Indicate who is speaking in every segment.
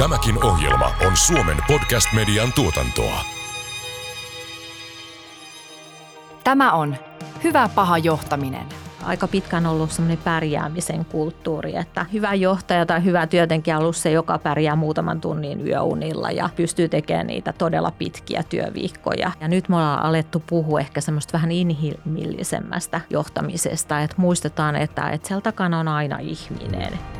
Speaker 1: Tämäkin ohjelma on Suomen podcast-median tuotantoa.
Speaker 2: Tämä on Hyvä paha johtaminen.
Speaker 3: Aika pitkään ollut semmoinen pärjäämisen kulttuuri, että hyvä johtaja tai hyvä työntekijä on ollut se, joka pärjää muutaman tunnin yöunilla ja pystyy tekemään niitä todella pitkiä työviikkoja. Ja nyt me ollaan alettu puhua ehkä semmoista vähän inhimillisemmästä johtamisesta, että muistetaan, että, että siellä takana on aina ihminen.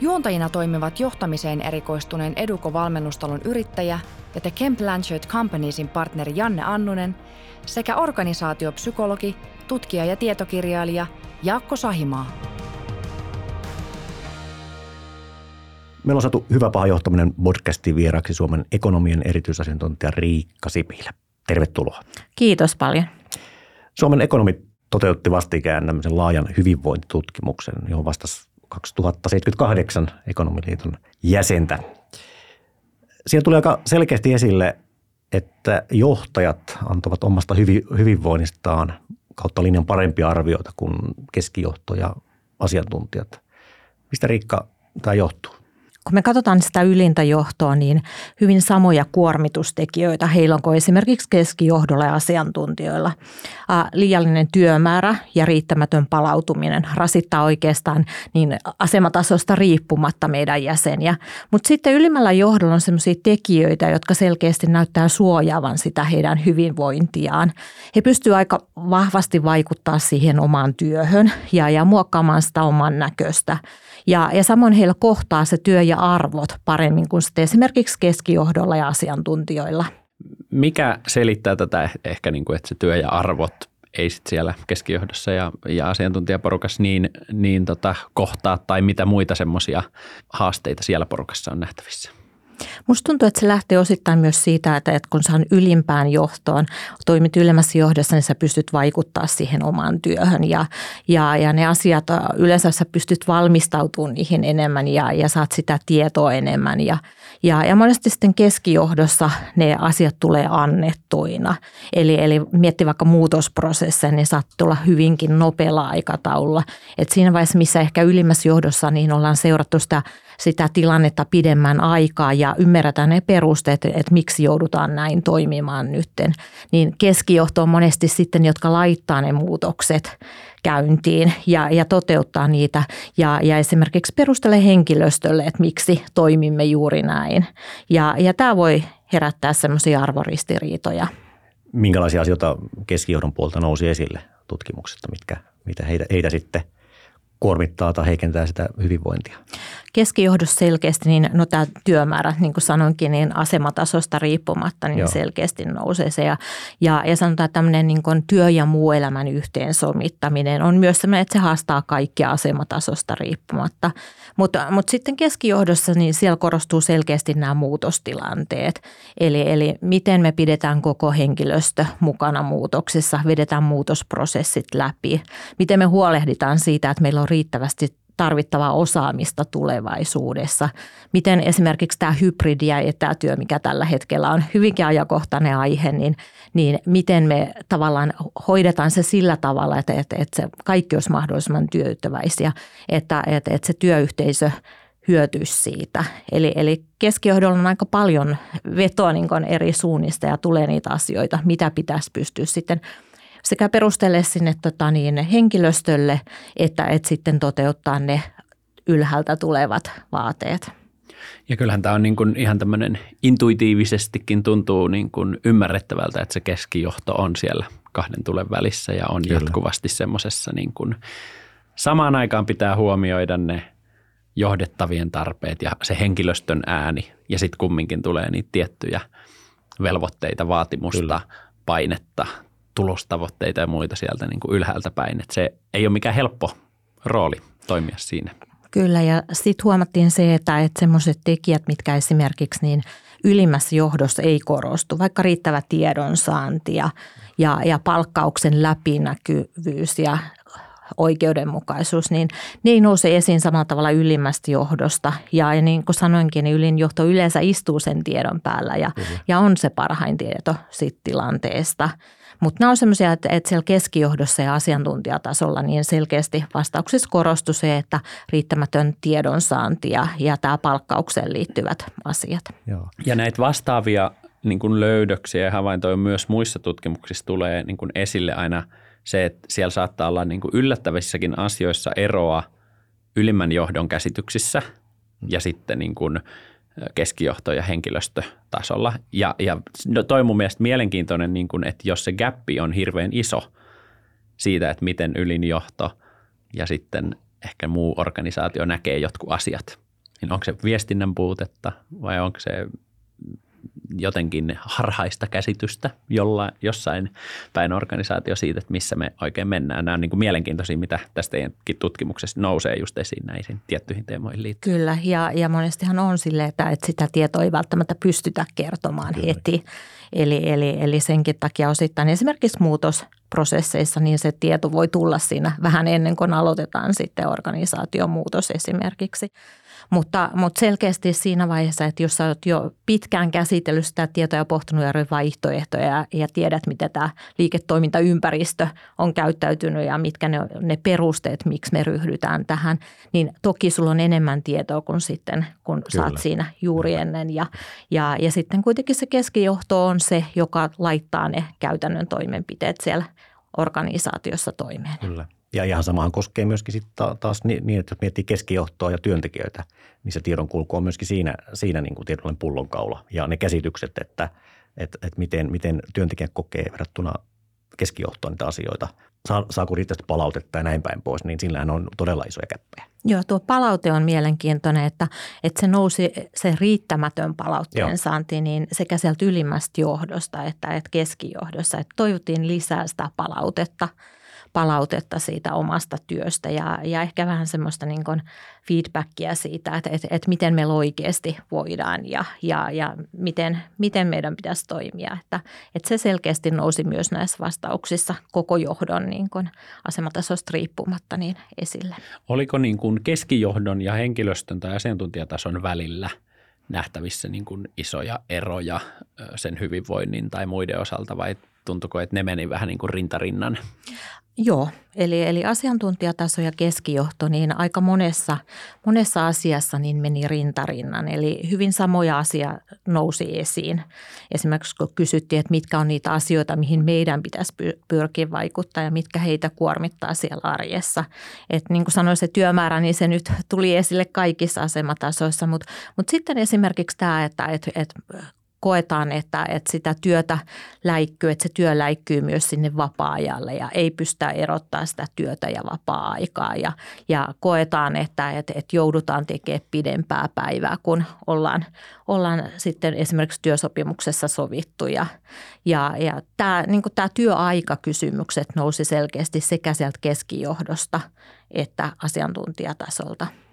Speaker 2: Juontajina toimivat johtamiseen erikoistuneen Eduko-valmennustalon yrittäjä ja The Kemp Blanchard Companiesin partneri Janne Annunen sekä organisaatiopsykologi, tutkija ja tietokirjailija Jaakko Sahimaa.
Speaker 4: Meillä on saatu Hyvä paha johtaminen podcastin vieraksi Suomen ekonomien erityisasiantuntija Riikka Sipilä. Tervetuloa.
Speaker 3: Kiitos paljon.
Speaker 4: Suomen ekonomit toteutti vastikään tämmöisen laajan hyvinvointitutkimuksen, johon vastasi 2078 Ekonomiliiton jäsentä. Siellä tuli aika selkeästi esille, että johtajat antavat omasta hyvinvoinnistaan kautta linjan parempia arvioita kuin keskijohto ja asiantuntijat. Mistä Riikka tämä johtuu?
Speaker 3: Kun me katsotaan sitä ylintä johtoa, niin hyvin samoja kuormitustekijöitä heillä onko esimerkiksi keskijohdolla ja asiantuntijoilla. Liiallinen työmäärä ja riittämätön palautuminen rasittaa oikeastaan niin asematasosta riippumatta meidän jäseniä. Mutta sitten ylimmällä johdolla on sellaisia tekijöitä, jotka selkeästi näyttää suojaavan sitä heidän hyvinvointiaan. He pystyvät aika vahvasti vaikuttaa siihen omaan työhön ja, ja muokkaamaan sitä oman näköistä. Ja, ja samoin heillä kohtaa se työ ja arvot paremmin kuin sitten esimerkiksi keskijohdolla ja asiantuntijoilla.
Speaker 5: Mikä selittää tätä ehkä, niin kuin, että se työ ja arvot ei sit siellä keskijohdossa ja, ja asiantuntijaporukassa niin, niin tota, kohtaa tai mitä muita semmoisia haasteita siellä porukassa on nähtävissä?
Speaker 3: Musta tuntuu, että se lähtee osittain myös siitä, että, kun sä on ylimpään johtoon, toimit ylemmässä johdossa, niin sä pystyt vaikuttaa siihen omaan työhön ja, ja, ja ne asiat yleensä sä pystyt valmistautumaan niihin enemmän ja, ja saat sitä tietoa enemmän ja, ja, ja monesti sitten keskijohdossa ne asiat tulee annettuina. Eli, eli mietti vaikka muutosprosesseja, niin saat tulla hyvinkin nopealla aikataululla. Et siinä vaiheessa, missä ehkä ylimmässä johdossa, niin ollaan seurattu sitä sitä tilannetta pidemmän aikaa ja ymmärretään ne perusteet, että miksi joudutaan näin toimimaan nytten. Niin keskijohto on monesti sitten, jotka laittaa ne muutokset käyntiin ja, ja toteuttaa niitä ja, ja esimerkiksi perustele henkilöstölle, että miksi toimimme juuri näin. Ja, ja tämä voi herättää semmoisia arvoristiriitoja.
Speaker 4: Minkälaisia asioita keskijohdon puolta nousi esille tutkimuksesta, mitkä, mitä heitä, heitä sitten kuormittaa tai heikentää sitä hyvinvointia?
Speaker 3: Keskijohdossa selkeästi, niin no tämä työmäärä, niin kuin sanoinkin, niin asematasosta riippumatta, niin Joo. selkeästi nousee se. Ja, ja, ja sanotaan, että tämmöinen niin kuin työ- ja muu elämän yhteensomittaminen on myös sellainen, että se haastaa kaikkia asematasosta riippumatta. Mutta, mutta sitten keskijohdossa, niin siellä korostuu selkeästi nämä muutostilanteet. Eli, eli miten me pidetään koko henkilöstö mukana muutoksessa, vedetään muutosprosessit läpi. Miten me huolehditaan siitä, että meillä on riittävästi tarvittavaa osaamista tulevaisuudessa. Miten esimerkiksi tämä hybridi- ja etätyö, mikä tällä hetkellä on hyvinkin ajankohtainen aihe, niin, niin miten me tavallaan hoidetaan se sillä tavalla, että, että, että se kaikki olisi mahdollisimman tyytyväisiä, että, että, että se työyhteisö hyötyisi siitä. Eli, eli keskijohdolla on aika paljon vetoa niin eri suunnista ja tulee niitä asioita, mitä pitäisi pystyä sitten – sekä perustelle sinne tota niin, henkilöstölle, että et sitten toteuttaa ne ylhäältä tulevat vaateet.
Speaker 5: Ja kyllähän tämä on niin kuin ihan tämmöinen intuitiivisestikin tuntuu niin kuin ymmärrettävältä, että se keskijohto on siellä kahden tulen välissä ja on Kyllä. jatkuvasti semmoisessa niin kuin samaan aikaan pitää huomioida ne johdettavien tarpeet ja se henkilöstön ääni ja sitten kumminkin tulee niitä tiettyjä velvoitteita, vaatimusta, Kyllä. painetta, tulostavoitteita ja muita sieltä niin kuin ylhäältä päin. Että se ei ole mikään helppo rooli toimia siinä.
Speaker 3: Kyllä ja sitten huomattiin se, että, että semmoiset tekijät, mitkä esimerkiksi niin ylimmässä johdossa ei korostu, vaikka riittävä tiedonsaanti ja, ja, ja palkkauksen läpinäkyvyys ja oikeudenmukaisuus, niin ne ei nouse esiin samalla tavalla ylimmästä johdosta. Ja, niin kuin sanoinkin, niin ylin johto yleensä istuu sen tiedon päällä ja, ja on se parhain tieto siitä tilanteesta. Mutta nämä on sellaisia, että, että siellä keskijohdossa ja asiantuntijatasolla niin selkeästi vastauksissa korostui se, että riittämätön tiedonsaanti ja, ja tämä palkkaukseen liittyvät asiat.
Speaker 5: Joo. Ja näitä vastaavia niin kuin löydöksiä ja havaintoja myös muissa tutkimuksissa tulee niin kuin esille aina – se, että siellä saattaa olla niin kuin yllättävissäkin asioissa eroa ylimmän johdon käsityksissä ja sitten niin kuin keskijohto- ja henkilöstötasolla. Ja, ja no toi mun mielestä mielenkiintoinen, niin kuin, että jos se gappi on hirveän iso siitä, että miten ylinjohto ja sitten ehkä muu organisaatio näkee jotkut asiat, niin onko se viestinnän puutetta vai onko se jotenkin harhaista käsitystä jolla, jossain päin organisaatio siitä, että missä me oikein mennään. Nämä on niin kuin mielenkiintoisia, mitä tästä teidänkin tutkimuksessa nousee just esiin näihin tiettyihin teemoihin liittyen.
Speaker 3: Kyllä, ja, ja monestihan on silleen, että, että sitä tietoa ei välttämättä pystytä kertomaan Kyllä. heti. Eli, eli, eli senkin takia osittain esimerkiksi muutosprosesseissa niin se tieto voi tulla siinä vähän ennen kuin aloitetaan sitten organisaatiomuutos esimerkiksi. Mutta, mutta selkeästi siinä vaiheessa, että jos sä oot jo pitkään käsitellyt sitä tietoa ja pohtunut eri vaihtoehtoja ja, ja tiedät, miten tämä liiketoimintaympäristö on käyttäytynyt ja mitkä ne, ne perusteet, miksi me ryhdytään tähän, niin toki sulla on enemmän tietoa kuin sitten, kun Kyllä. saat siinä juuri ennen. Ja, ja, ja sitten kuitenkin se keskijohto on se, joka laittaa ne käytännön toimenpiteet siellä organisaatiossa toimeen.
Speaker 4: Kyllä. Ja ihan samahan koskee myöskin sit taas niin, että jos miettii keskijohtoa ja työntekijöitä, niin se tiedonkulku on myöskin siinä, siinä niin kuin tietynlainen pullonkaula. Ja ne käsitykset, että, että, että miten, miten työntekijät kokee verrattuna keskijohtoon niitä asioita, saa, saako riittävästi palautetta ja näin päin pois, niin sillähän on todella isoja käppejä.
Speaker 3: Joo, tuo palaute on mielenkiintoinen, että, että se nousi se riittämätön palautteen Joo. saanti niin sekä sieltä ylimmästä johdosta että, että keskijohdossa. Että toivottiin lisää sitä palautetta – palautetta siitä omasta työstä ja, ja ehkä vähän semmoista niin kuin feedbackia siitä, että, että, että miten me oikeasti voidaan ja, ja, ja miten, miten meidän pitäisi toimia. Että, että se selkeästi nousi myös näissä vastauksissa koko johdon niin kuin asematasosta riippumatta niin esille.
Speaker 5: Oliko niin kuin keskijohdon ja henkilöstön tai asiantuntijatason välillä nähtävissä niin kuin isoja eroja sen hyvinvoinnin tai muiden osalta vai tuntuko, että ne meni vähän niin kuin rintarinnan?
Speaker 3: Joo, eli, eli asiantuntijataso ja keskijohto, niin aika monessa, monessa asiassa niin meni rintarinnan. Eli hyvin samoja asia nousi esiin. Esimerkiksi kun kysyttiin, että mitkä on niitä asioita, mihin meidän pitäisi pyrkiä vaikuttaa ja mitkä heitä kuormittaa siellä arjessa. Että niin kuin sanoin, se työmäärä, niin se nyt tuli esille kaikissa asematasoissa, mutta, mutta sitten esimerkiksi tämä, että, että, että koetaan, että, että sitä työtä läikkyy, että se työ läikkyy myös sinne vapaa-ajalle ja ei pystytä erottaa sitä työtä ja vapaa-aikaa. Ja, ja koetaan, että, että, että joudutaan tekemään pidempää päivää, kun ollaan, ollaan sitten esimerkiksi työsopimuksessa sovittu. Ja, ja, ja tämä, niin tämä työaikakysymykset nousi selkeästi sekä sieltä keskijohdosta että asiantuntijatasolta –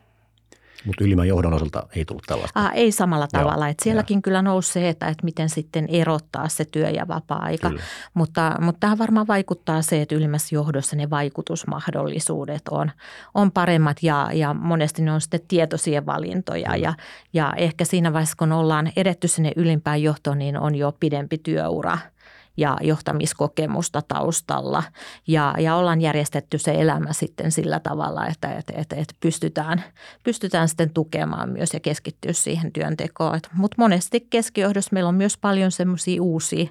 Speaker 4: mutta ylimmän johdon osalta ei tullut tällaista.
Speaker 3: Ah, ei samalla tavalla. Joo, että sielläkin ja. kyllä nousi se, että, että miten sitten erottaa se työ- ja vapaa-aika. Mutta, mutta tähän varmaan vaikuttaa se, että ylimmässä johdossa ne vaikutusmahdollisuudet on, on paremmat ja, ja monesti ne on sitten tietoisia valintoja. Ja, ja ehkä siinä vaiheessa, kun ollaan edetty sinne ylimpään johtoon, niin on jo pidempi työura – ja johtamiskokemusta taustalla. Ja, ja ollaan järjestetty se elämä sitten sillä tavalla, että, että, että, että pystytään, pystytään sitten tukemaan myös ja keskittyä siihen työntekoon. Mutta monesti keskijohdossa meillä on myös paljon semmoisia uusia,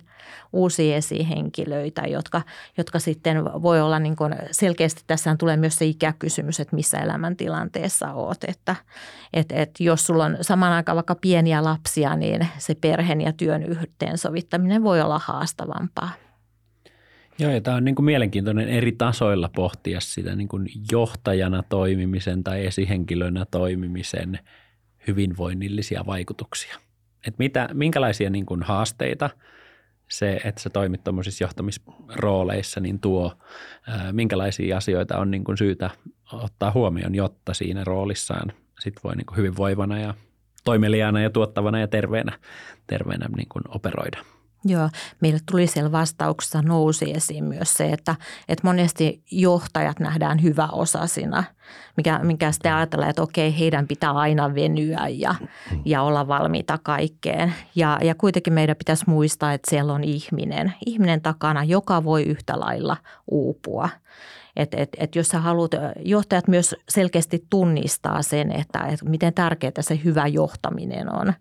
Speaker 3: uusia esihenkilöitä, jotka, jotka sitten voi olla niin kuin selkeästi, tässä tulee myös se ikäkysymys, että missä elämäntilanteessa oot. Että, että, että jos sulla on saman aikaan vaikka pieniä lapsia, niin se perheen ja työn yhteensovittaminen voi olla haastavampaa.
Speaker 5: Joo, ja tämä on niin kuin mielenkiintoinen eri tasoilla pohtia sitä niin kuin johtajana toimimisen tai esihenkilönä toimimisen hyvinvoinnillisia vaikutuksia. Et mitä, minkälaisia niin kuin haasteita se, että sä toimit tuommoisissa johtamisrooleissa, niin tuo, minkälaisia asioita on niin kuin syytä ottaa huomioon, jotta siinä roolissaan sit voi niin kuin hyvinvoivana ja toimeliaana ja tuottavana ja terveenä, terveenä niin kuin operoida.
Speaker 3: Joo, meille tuli siellä vastauksessa nousi esiin myös se, että, että monesti johtajat nähdään hyväosasina, mikä, mikä sitten ajatellaan, että okei, heidän pitää aina venyä ja, ja olla valmiita kaikkeen. Ja, ja kuitenkin meidän pitäisi muistaa, että siellä on ihminen, ihminen takana, joka voi yhtä lailla uupua. Että et, et jos sä haluat, johtajat myös selkeästi tunnistaa sen, että et miten tärkeää se hyvä johtaminen on.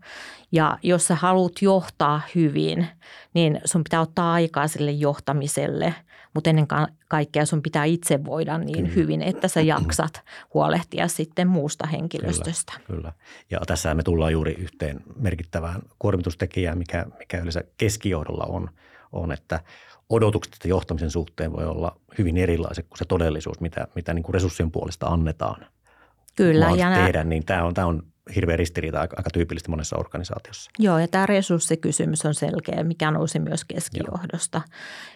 Speaker 3: Ja jos sä haluat johtaa hyvin, niin sun pitää ottaa aikaa sille johtamiselle, mutta ennen kaikkea sun pitää itse voida niin kyllä. hyvin, että sä jaksat huolehtia sitten muusta henkilöstöstä.
Speaker 4: Kyllä, kyllä. Ja tässä me tullaan juuri yhteen merkittävään kuormitustekijään, mikä, mikä yleensä keskijohdolla on, on, että odotukset johtamisen suhteen voi olla hyvin erilaiset kuin se todellisuus, mitä, mitä niin kuin resurssien puolesta annetaan.
Speaker 3: Kyllä. Ja
Speaker 4: tehdä, niin tämä on, tämä on hirveä ristiriita aika, aika tyypillistä monessa organisaatiossa.
Speaker 3: Joo, ja tämä resurssikysymys on selkeä, mikä nousi myös keskijohdosta.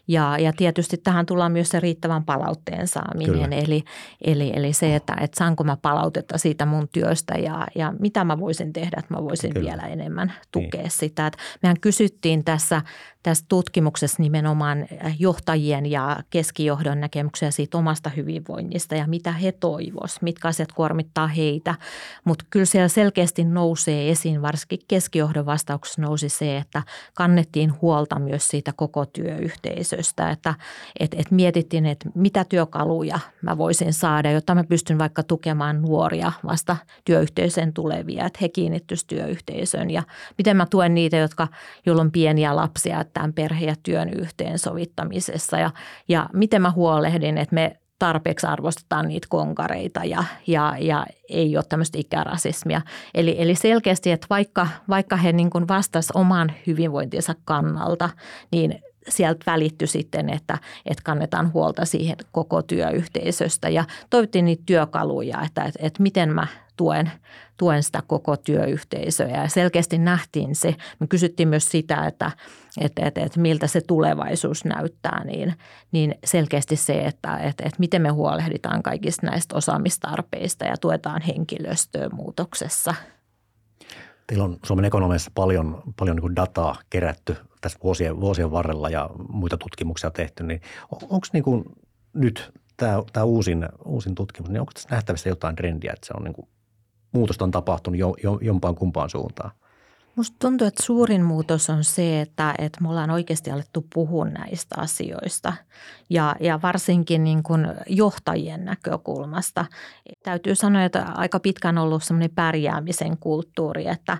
Speaker 3: Ja, ja tietysti tähän tullaan myös se riittävän palautteen saaminen, eli, eli, eli se, että, että saanko mä palautetta siitä mun työstä ja, ja mitä mä voisin tehdä, että mä voisin Kyllä. vielä enemmän tukea niin. sitä. Että mehän kysyttiin tässä tässä tutkimuksessa nimenomaan johtajien ja keskijohdon näkemyksiä siitä omasta hyvinvoinnista ja mitä he toivoisivat, mitkä asiat kuormittaa heitä. Mutta kyllä siellä selkeästi nousee esiin, varsinkin keskijohdon vastauksessa nousi se, että kannettiin huolta myös siitä koko työyhteisöstä, että et, et mietittiin, että mitä työkaluja mä voisin saada, jotta mä pystyn vaikka tukemaan nuoria vasta työyhteisöön tulevia, että he kiinnittyisivät työyhteisöön. Ja miten mä tuen niitä, jotka, joilla on pieniä lapsia, tämän perhe- ja työn yhteensovittamisessa. Ja, ja miten mä huolehdin, että me tarpeeksi arvostetaan niitä konkareita ja, ja, ja ei ole tämmöistä ikärasismia. Eli, eli selkeästi, että vaikka, vaikka he niin kuin vastas oman hyvinvointinsa kannalta, niin sieltä välittyi sitten, että, että kannetaan huolta siihen koko työyhteisöstä ja toivottiin niitä työkaluja, että, että, että miten mä tuen, tuen sitä koko työyhteisöä ja selkeästi nähtiin se. Me kysyttiin myös sitä, että, että, että, että miltä se tulevaisuus näyttää, niin, niin selkeästi se, että, että, että miten me huolehditaan kaikista näistä osaamistarpeista ja tuetaan henkilöstöä muutoksessa.
Speaker 4: Teillä on Suomen ekonomiassa paljon, paljon niin dataa kerätty tässä vuosien, vuosien varrella ja muita tutkimuksia tehty, niin onko niin nyt tämä, tämä uusin, uusin tutkimus, niin onko tässä nähtävissä jotain trendiä, että se on niin kuin muutosta on tapahtunut jo, jo, jompaan kumpaan suuntaan?
Speaker 3: Musta tuntuu, että suurin muutos on se, että, että me ollaan oikeasti alettu puhua näistä asioista ja, ja varsinkin niin kuin johtajien näkökulmasta. Täytyy sanoa, että aika pitkään on ollut semmoinen pärjäämisen kulttuuri, että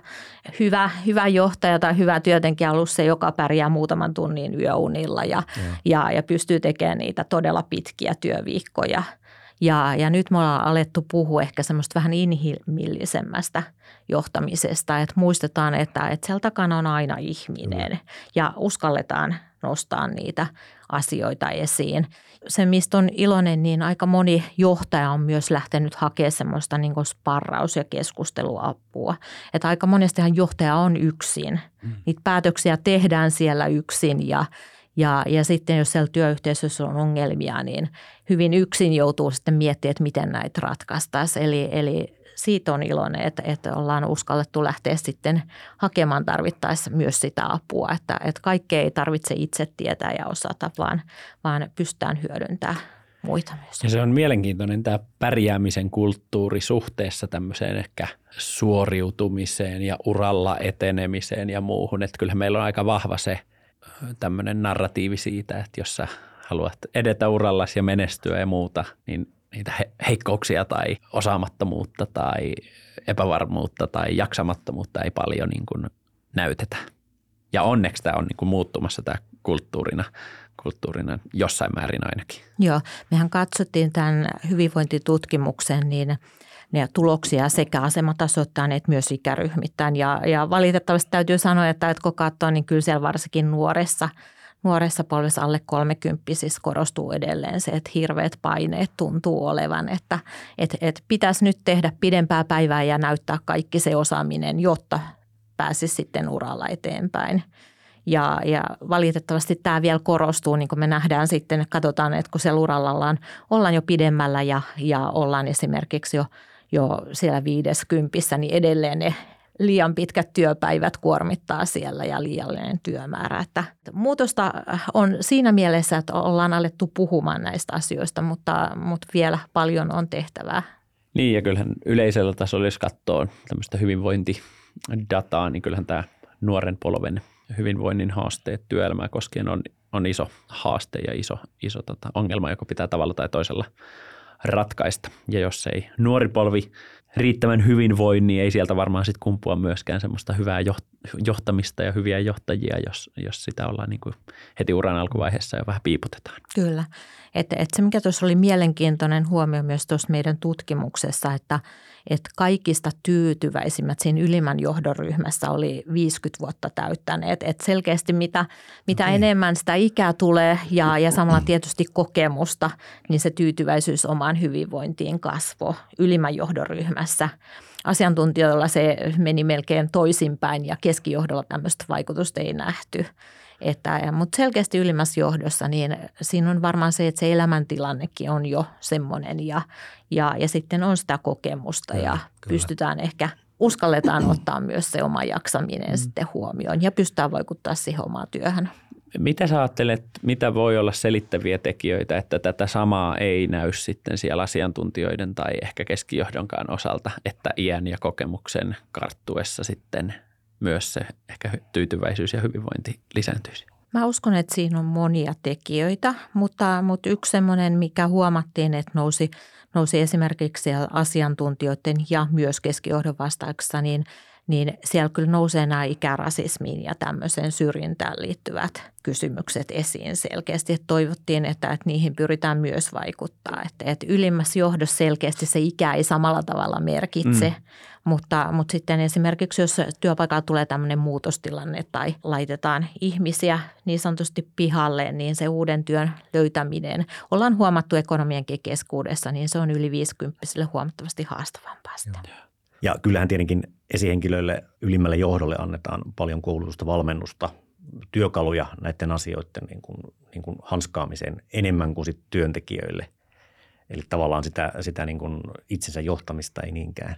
Speaker 3: hyvä, hyvä johtaja tai hyvä työtenkin on ollut se, joka pärjää muutaman tunnin yöunilla ja, ja. ja, ja pystyy tekemään niitä todella pitkiä työviikkoja – ja, ja nyt me ollaan alettu puhua ehkä semmoista vähän inhimillisemmästä johtamisesta, että muistetaan, että, että siellä takana on aina ihminen mm. ja uskalletaan nostaa niitä asioita esiin. Se, mistä on iloinen, niin aika moni johtaja on myös lähtenyt hakemaan semmoista niin sparraus- ja keskusteluapua. Että aika monestihan johtaja on yksin. Mm. Niitä päätöksiä tehdään siellä yksin ja, ja, ja sitten jos siellä työyhteisössä on ongelmia, niin hyvin yksin joutuu sitten miettimään, että miten näitä ratkaistaisiin. Eli, eli siitä on iloinen, että, että ollaan uskallettu lähteä sitten hakemaan tarvittaessa myös sitä apua, että, että kaikkea ei tarvitse itse tietää ja osata, vaan, vaan pystytään hyödyntämään muita myös.
Speaker 5: Ja se on mielenkiintoinen tämä pärjäämisen kulttuuri suhteessa tämmöiseen ehkä suoriutumiseen ja uralla etenemiseen ja muuhun. Että kyllähän meillä on aika vahva se – tämmöinen narratiivi siitä, että jos sä haluat edetä urallas ja menestyä ja muuta, niin niitä heikkouksia tai osaamattomuutta tai epävarmuutta tai jaksamattomuutta ei paljon niin kuin näytetä. Ja onneksi tämä on niin kuin muuttumassa tämä kulttuurina, kulttuurina jossain määrin ainakin.
Speaker 3: Joo, mehän katsottiin tämän hyvinvointitutkimuksen, niin ne tuloksia sekä asematasoittain että myös ikäryhmittäin. Ja, ja valitettavasti täytyy sanoa, että, kun katsoo, niin kyllä siellä varsinkin nuoressa, nuoressa polvessa alle 30 siis korostuu edelleen se, että hirveät paineet tuntuu olevan, että että että pitäisi nyt tehdä pidempää päivää ja näyttää kaikki se osaaminen, jotta pääsisi sitten uralla eteenpäin. Ja, ja valitettavasti tämä vielä korostuu, niin kuin me nähdään sitten, katsotaan, että kun se uralla ollaan, ollaan jo pidemmällä ja, ja ollaan esimerkiksi jo, jo siellä viideskympissä, niin edelleen ne liian pitkät työpäivät kuormittaa siellä ja liiallinen työmäärä. Että muutosta on siinä mielessä, että ollaan alettu puhumaan näistä asioista, mutta, mutta vielä paljon on tehtävää.
Speaker 5: Niin ja kyllähän yleisellä tasolla, jos katsoo tämmöistä hyvinvointidataa, niin kyllähän tämä nuoren polven hyvinvoinnin haasteet työelämää koskien on, on iso haaste ja iso, iso tota, ongelma, joka pitää tavalla tai toisella ratkaista. Ja jos ei nuori polvi riittävän hyvin voi, niin ei sieltä varmaan sitten kumpua myöskään semmoista hyvää johtamista ja hyviä johtajia, jos, jos sitä ollaan niin kuin heti uran alkuvaiheessa jo vähän piiputetaan.
Speaker 3: Kyllä. Että, että se, mikä tuossa oli mielenkiintoinen huomio myös tuossa meidän tutkimuksessa, että, että kaikista tyytyväisimmät siinä ylimmän johdon ryhmässä oli 50 vuotta täyttäneet. Että selkeästi mitä, mitä okay. enemmän sitä ikää tulee ja, ja samalla tietysti kokemusta, niin se tyytyväisyys omaan hyvinvointiin kasvoi ylimmän johdon ryhmässä. Asiantuntijoilla se meni melkein toisinpäin ja keskijohdolla tämmöistä vaikutusta ei nähty. Että, mutta selkeästi ylimmässä johdossa, niin siinä on varmaan se, että se elämäntilannekin on jo semmoinen ja, ja, ja sitten on sitä kokemusta kyllä, ja kyllä. pystytään ehkä uskalletaan ottaa myös se oma jaksaminen mm. sitten huomioon ja pystytään vaikuttaa siihen omaan työhön.
Speaker 5: Mitä sä ajattelet, mitä voi olla selittäviä tekijöitä, että tätä samaa ei näy sitten siellä asiantuntijoiden tai ehkä keskijohdonkaan osalta, että iän ja kokemuksen karttuessa sitten myös se ehkä tyytyväisyys ja hyvinvointi lisääntyisi?
Speaker 3: Mä uskon, että siinä on monia tekijöitä, mutta, mutta yksi semmoinen, mikä huomattiin, että nousi, nousi esimerkiksi asiantuntijoiden ja myös keskijohdon vastauksessa, niin – niin siellä kyllä nousee nämä ikärasismiin ja tämmöiseen syrjintään liittyvät kysymykset esiin selkeästi. Että toivottiin, että, että niihin pyritään myös vaikuttaa. Että, että ylimmässä johdossa selkeästi se ikä ei samalla tavalla merkitse, mm. mutta, mutta sitten esimerkiksi jos työpaikalla tulee tämmöinen muutostilanne tai laitetaan ihmisiä niin sanotusti pihalle, niin se uuden työn löytäminen ollaan huomattu ekonomienkin keskuudessa, niin se on yli 50 huomattavasti haastavampaa sitä.
Speaker 4: Ja kyllähän tietenkin esihenkilöille ylimmälle johdolle annetaan paljon koulutusta, valmennusta, työkaluja näiden asioiden niin kuin, niin kuin hanskaamiseen enemmän kuin sit työntekijöille. Eli tavallaan sitä, sitä niin kuin itsensä johtamista ei niinkään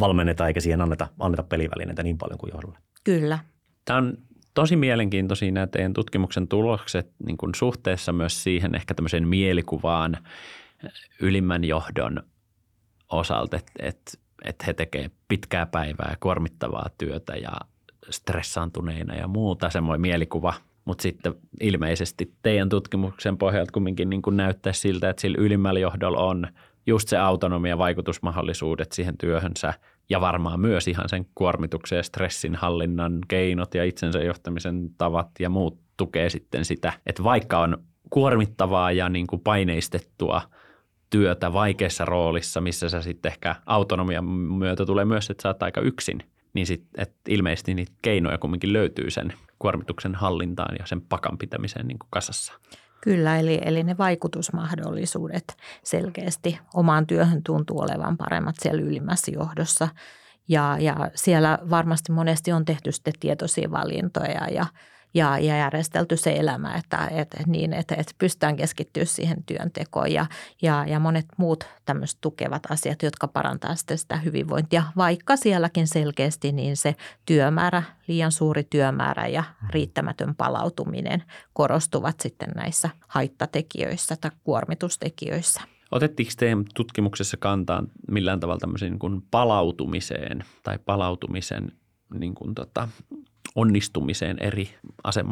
Speaker 4: valmenneta eikä siihen anneta, anneta pelivälineitä niin paljon kuin johdolle.
Speaker 3: Kyllä.
Speaker 5: Tämä on tosi mielenkiintoisia nämä teidän tutkimuksen tulokset niin kuin suhteessa myös siihen ehkä tämmöiseen mielikuvaan ylimmän johdon osalta, että, että että he tekevät pitkää päivää kuormittavaa työtä ja stressaantuneina ja muuta, semmoinen mielikuva. Mutta sitten ilmeisesti teidän tutkimuksen pohjalta kumminkin niin kuin näyttää siltä, että sillä ylimmällä johdolla on just se autonomia vaikutusmahdollisuudet siihen työhönsä ja varmaan myös ihan sen kuormituksen ja stressin hallinnan keinot ja itsensä johtamisen tavat ja muut tukee sitten sitä, että vaikka on kuormittavaa ja niin kuin paineistettua – työtä vaikeassa roolissa, missä sä sitten ehkä autonomian myötä tulee myös, että sä oot aika yksin, niin sit, että ilmeisesti niitä keinoja kumminkin löytyy sen kuormituksen hallintaan ja sen pakan pitämiseen niin kuin kasassa.
Speaker 3: Kyllä, eli, eli ne vaikutusmahdollisuudet selkeästi omaan työhön tuntuu olevan paremmat siellä ylimmässä johdossa. Ja, ja siellä varmasti monesti on tehty sitten tietoisia valintoja ja ja, ja järjestelty se elämä, että, että niin, että, että pystytään keskittyä siihen työntekoon ja, ja, ja monet muut tämmöiset tukevat asiat, jotka parantaa sitten sitä hyvinvointia, vaikka sielläkin selkeästi niin se työmäärä, liian suuri työmäärä ja riittämätön palautuminen korostuvat sitten näissä haittatekijöissä tai kuormitustekijöissä.
Speaker 5: Otettiinko teidän tutkimuksessa kantaa millään tavalla tämmöiseen niin kuin palautumiseen tai palautumisen niin kuin tota, onnistumiseen eri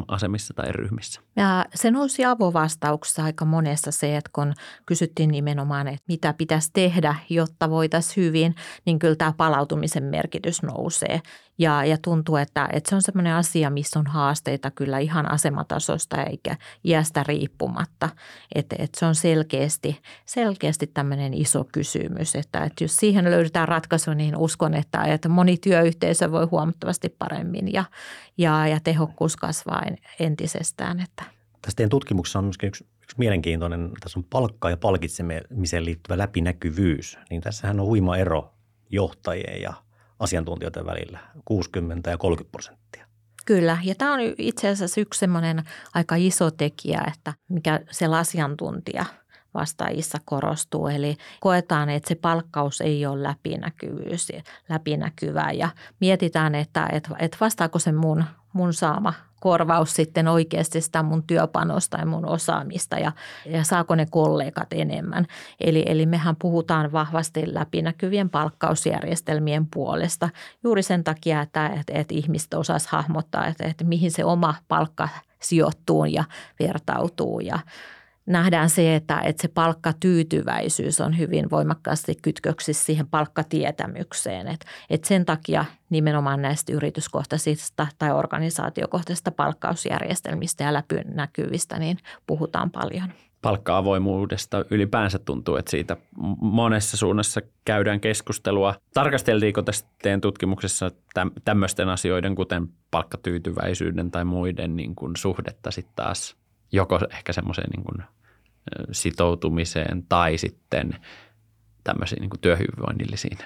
Speaker 5: asemissa tai ryhmissä.
Speaker 3: Ja se nousi avovastauksessa aika monessa se, että kun kysyttiin nimenomaan, että mitä pitäisi tehdä, jotta voitaisiin hyvin, niin kyllä tämä palautumisen merkitys nousee. Ja, ja tuntuu, että, että se on sellainen asia, missä on haasteita kyllä ihan asematasosta eikä iästä riippumatta. Että, että se on selkeästi, selkeästi tämmöinen iso kysymys, että, että jos siihen löydetään ratkaisu, niin uskon, että, että moni työyhteisö voi huomattavasti paremmin ja, ja, ja tehokkuus kasvaa entisestään. Että.
Speaker 4: Tässä teidän tutkimuksessa on myöskin yksi, yksi mielenkiintoinen, tässä on palkka- ja palkitsemiseen liittyvä läpinäkyvyys. Niin tässähän on huima ero johtajien ja asiantuntijoiden välillä 60 ja 30 prosenttia.
Speaker 3: Kyllä, ja tämä on itse asiassa yksi semmoinen aika iso tekijä, että mikä siellä asiantuntija vastaajissa korostuu. Eli koetaan, että se palkkaus ei ole läpinäkyvyys, läpinäkyvää ja mietitään, että, että, että vastaako se mun, mun saama korvaus sitten oikeasti sitä mun työpanosta ja mun osaamista ja, ja saako ne kollegat enemmän. Eli, eli mehän puhutaan vahvasti läpinäkyvien palkkausjärjestelmien puolesta juuri sen takia, että, että, että ihmiset osaisi hahmottaa, että, että mihin se oma palkka sijoittuu ja vertautuu ja nähdään se, että, että se palkkatyytyväisyys on hyvin voimakkaasti kytköksissä siihen palkkatietämykseen. Et, et sen takia nimenomaan näistä yrityskohtaisista tai organisaatiokohtaisista palkkausjärjestelmistä ja läpinäkyvistä niin puhutaan paljon.
Speaker 5: Palkka-avoimuudesta ylipäänsä tuntuu, että siitä monessa suunnassa käydään keskustelua. Tarkasteltiinko tästä teidän tutkimuksessa tämmöisten asioiden, kuten palkkatyytyväisyyden tai muiden niin kuin suhdetta sitten taas joko ehkä semmoiseen niin kuin sitoutumiseen tai sitten tämmöisiin niin kuin työhyvinvoinnillisiin?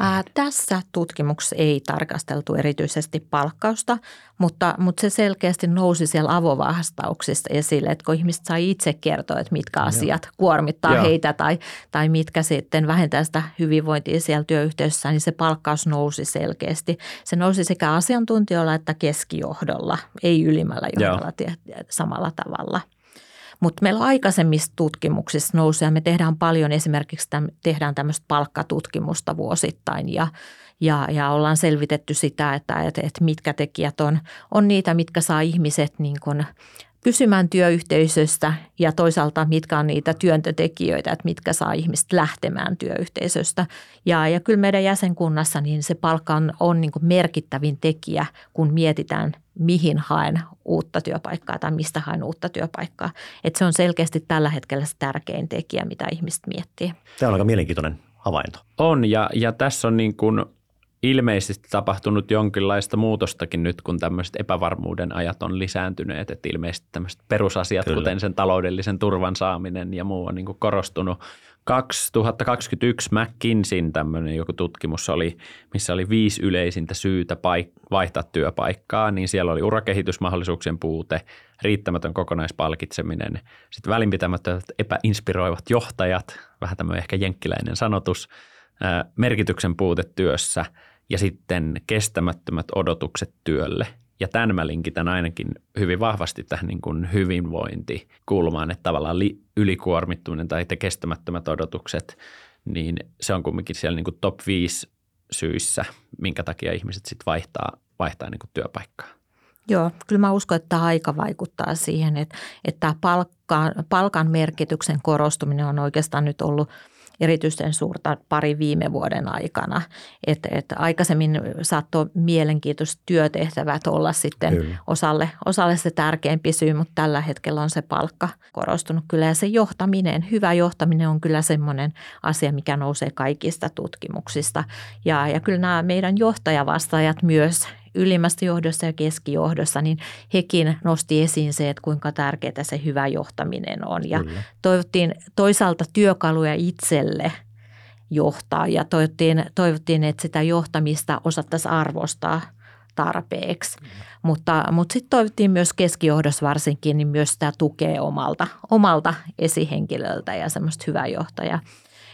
Speaker 5: Ää,
Speaker 3: tässä tutkimuksessa ei tarkasteltu erityisesti palkkausta, mutta, mutta se selkeästi nousi siellä avovastauksista esille, että kun ihmiset sai itse kertoa, että mitkä asiat Joo. kuormittaa Joo. heitä tai, tai mitkä sitten vähentää sitä hyvinvointia siellä työyhteisössä, niin se palkkaus nousi selkeästi. Se nousi sekä asiantuntijoilla että keskijohdolla, ei ylimmällä johdolla samalla tavalla – mutta meillä aikaisemmissa tutkimuksissa nousee ja me tehdään paljon esimerkiksi täm, tehdään tämmöistä palkkatutkimusta vuosittain ja, ja, ja ollaan selvitetty sitä, että, että, että mitkä tekijät on, on niitä, mitkä saa ihmiset niin kuin pysymään työyhteisöstä ja toisaalta mitkä on niitä työntötekijöitä, että mitkä saa ihmiset lähtemään työyhteisöstä. Ja, ja kyllä meidän jäsenkunnassa niin se palkka on, on niin kuin merkittävin tekijä, kun mietitään mihin haen uutta työpaikkaa tai mistä haen uutta työpaikkaa. Että se on selkeästi tällä hetkellä se tärkein tekijä, mitä ihmiset miettii.
Speaker 4: Tämä on aika mielenkiintoinen havainto.
Speaker 5: On ja, ja tässä on niin kuin ilmeisesti tapahtunut jonkinlaista muutostakin nyt, kun tämmöiset epävarmuuden ajat on lisääntyneet. Että ilmeisesti tämmöiset perusasiat, Kyllä. kuten sen taloudellisen turvan saaminen ja muu on niin korostunut. 2021 McKinseyn tämmöinen joku tutkimus oli, missä oli viisi yleisintä syytä paik- vaihtaa työpaikkaa, niin siellä oli urakehitysmahdollisuuksien puute, riittämätön kokonaispalkitseminen, sitten välinpitämättömät epäinspiroivat johtajat, vähän tämmöinen ehkä jenkkiläinen sanotus, merkityksen puute työssä ja sitten kestämättömät odotukset työlle – ja tämän mä linkitän ainakin hyvin vahvasti tähän niin kuin hyvinvointikulmaan, että tavallaan li, ylikuormittuminen tai te kestämättömät odotukset, niin se on kumminkin siellä niin kuin top 5 syissä, minkä takia ihmiset sitten vaihtaa, vaihtaa niin kuin työpaikkaa.
Speaker 3: Joo, kyllä mä uskon, että tämä aika vaikuttaa siihen, että, että palkka, palkan merkityksen korostuminen on oikeastaan nyt ollut – erityisen suurta pari viime vuoden aikana. Että et aikaisemmin saattoi mielenkiintoiset työtehtävät olla sitten osalle, osalle se tärkeämpi syy, mutta tällä hetkellä on se palkka korostunut kyllä. Ja se johtaminen, hyvä johtaminen on kyllä semmoinen asia, mikä nousee kaikista tutkimuksista. Ja, ja kyllä nämä meidän johtajavastaajat myös ylimmästä johdossa ja keskijohdossa, niin hekin nosti esiin se, että kuinka tärkeää se hyvä johtaminen on. Ja toivottiin toisaalta työkaluja itselle johtaa ja toivottiin, toivottiin, että sitä johtamista osattaisiin arvostaa tarpeeksi. Mm. Mutta, mutta sitten toivottiin myös keskijohdossa varsinkin niin myös sitä tukea omalta, omalta esihenkilöltä ja semmoista hyvää johtajaa.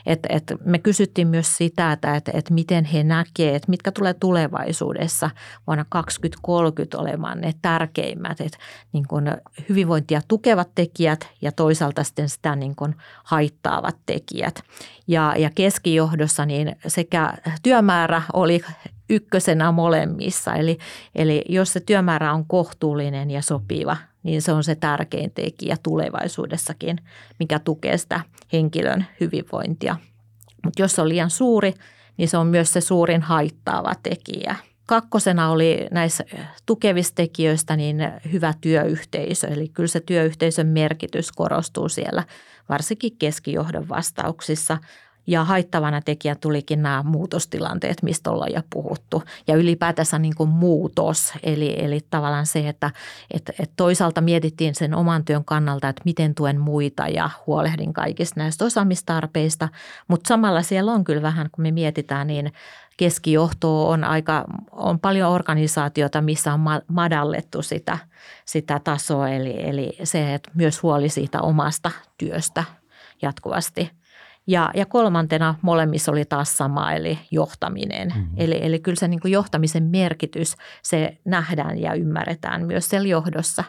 Speaker 3: Et, et me kysyttiin myös sitä, että et, et miten he näkevät, että mitkä tulee tulevaisuudessa vuonna 2030 olemaan ne tärkeimmät, että niin kun hyvinvointia tukevat tekijät ja toisaalta sitten sitä niin kun haittaavat tekijät. Ja, ja keskijohdossa niin sekä työmäärä oli ykkösenä molemmissa. Eli, eli jos se työmäärä on kohtuullinen ja sopiva, niin se on se tärkein tekijä tulevaisuudessakin, mikä tukee sitä henkilön hyvinvointia. Mutta jos se on liian suuri, niin se on myös se suurin haittaava tekijä. Kakkosena oli näissä tukevista tekijöistä niin hyvä työyhteisö, eli kyllä se työyhteisön merkitys korostuu siellä, varsinkin keskijohdon vastauksissa – Ja haittavana tekijä tulikin nämä muutostilanteet, mistä ollaan jo puhuttu. Ja ylipäätänsä niin kuin muutos, eli, eli tavallaan se, että, että, että toisaalta mietittiin sen oman työn kannalta, että miten tuen muita ja huolehdin kaikista näistä osaamistarpeista. Mutta samalla siellä on kyllä vähän, kun me mietitään, niin keskijohto on aika, on paljon organisaatiota, missä on madallettu sitä, sitä tasoa, eli, eli se, että myös huoli siitä omasta työstä jatkuvasti. Ja, ja kolmantena molemmissa oli taas sama, eli johtaminen. Mm-hmm. Eli, eli kyllä se niin kuin johtamisen merkitys, se nähdään ja ymmärretään myös siellä johdossa.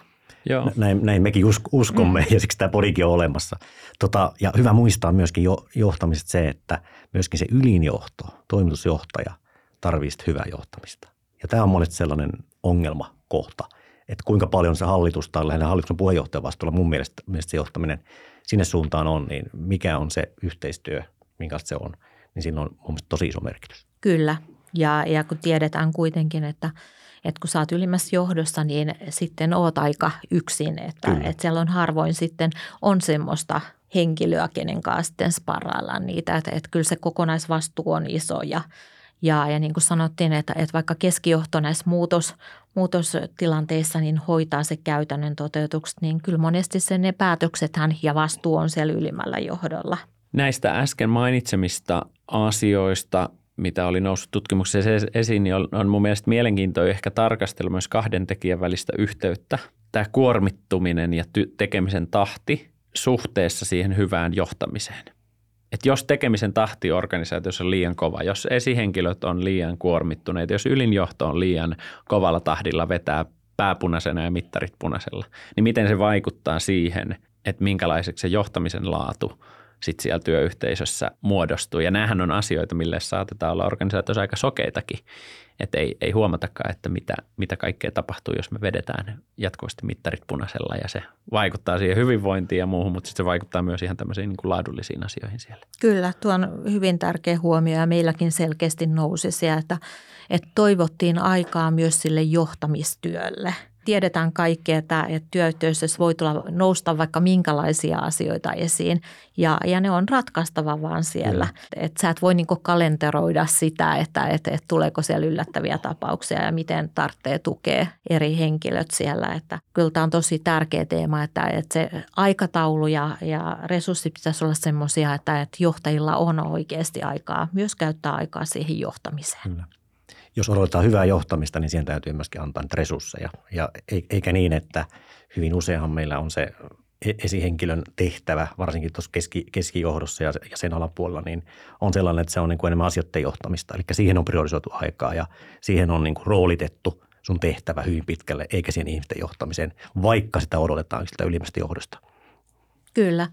Speaker 4: Joo. Näin, näin mekin uskomme mm. ja siksi tämä podikin on olemassa. Tota, ja hyvä muistaa myöskin jo, johtamisesta se, että myöskin se ylinjohto, toimitusjohtaja tarvitsee hyvää johtamista. Ja tämä on monesti sellainen ongelmakohta, että kuinka paljon se hallitus tai lähinnä hallituksen puheenjohtajan vastuulla mun mielestä, mielestä se johtaminen sinne suuntaan on, niin mikä on se yhteistyö, minkälaista se on, niin siinä on mun mielestä tosi iso merkitys.
Speaker 3: Kyllä, ja, ja kun tiedetään kuitenkin, että – että kun sä oot ylimmässä johdossa, niin sitten oot aika yksin, että, että siellä on harvoin sitten on semmoista henkilöä, kenen kanssa sitten sparraillaan niitä, että, että kyllä se kokonaisvastuu on iso ja, ja, ja niin kuin sanottiin, että, että vaikka keskijohto näissä muutos, muutostilanteissa niin hoitaa se käytännön toteutukset, niin kyllä monesti sen ne päätöksethän ja vastuu on siellä ylimmällä johdolla.
Speaker 5: Näistä äsken mainitsemista asioista mitä oli noussut tutkimuksessa esiin, niin on, mun mielestä mielenkiintoinen ehkä tarkastella myös kahden tekijän välistä yhteyttä. Tämä kuormittuminen ja ty- tekemisen tahti suhteessa siihen hyvään johtamiseen. Et jos tekemisen tahti organisaatiossa on liian kova, jos esihenkilöt on liian kuormittuneet, jos ylinjohto on liian kovalla tahdilla vetää pääpunaisena ja mittarit punaisella, niin miten se vaikuttaa siihen, että minkälaiseksi se johtamisen laatu – sitten siellä työyhteisössä muodostuu. Ja näähän on asioita, mille saatetaan olla organisaatiossa aika sokeitakin. Että ei, ei huomatakaan, että mitä, mitä kaikkea tapahtuu, jos me vedetään jatkuvasti mittarit punaisella ja se vaikuttaa siihen hyvinvointiin ja muuhun, mutta sitten se vaikuttaa myös ihan tämmöisiin niin laadullisiin asioihin siellä.
Speaker 3: Kyllä, tuo on hyvin tärkeä huomio ja meilläkin selkeästi nousi se, että, että toivottiin aikaa myös sille johtamistyölle – tiedetään kaikki, että, että työyhteisössä voi tulla nousta vaikka minkälaisia asioita esiin ja, ja ne on ratkaistava vaan siellä. Mm. Että sä et voi niinku kalenteroida sitä, että, että, että tuleeko siellä yllättäviä tapauksia ja miten tarvitsee tukea eri henkilöt siellä. Että kyllä tämä on tosi tärkeä teema, että, että se aikataulu ja, ja resurssit pitäisi olla semmoisia, että, että johtajilla on oikeasti aikaa myös käyttää aikaa siihen johtamiseen. Kyllä
Speaker 4: jos odotetaan hyvää johtamista, niin siihen täytyy myöskin antaa niitä resursseja. Ja eikä niin, että hyvin useinhan meillä on se e-, esihenkilön tehtävä, varsinkin tuossa keski, keskijohdossa ja sen alapuolella, niin on sellainen, että se on niin kuin enemmän asioiden johtamista. Eli siihen on priorisoitu aikaa ja siihen on niin kuin roolitettu sun tehtävä hyvin pitkälle, eikä siihen ihmisten johtamiseen, vaikka sitä odotetaan sitä ylimmästä johdosta.
Speaker 3: Kyllä.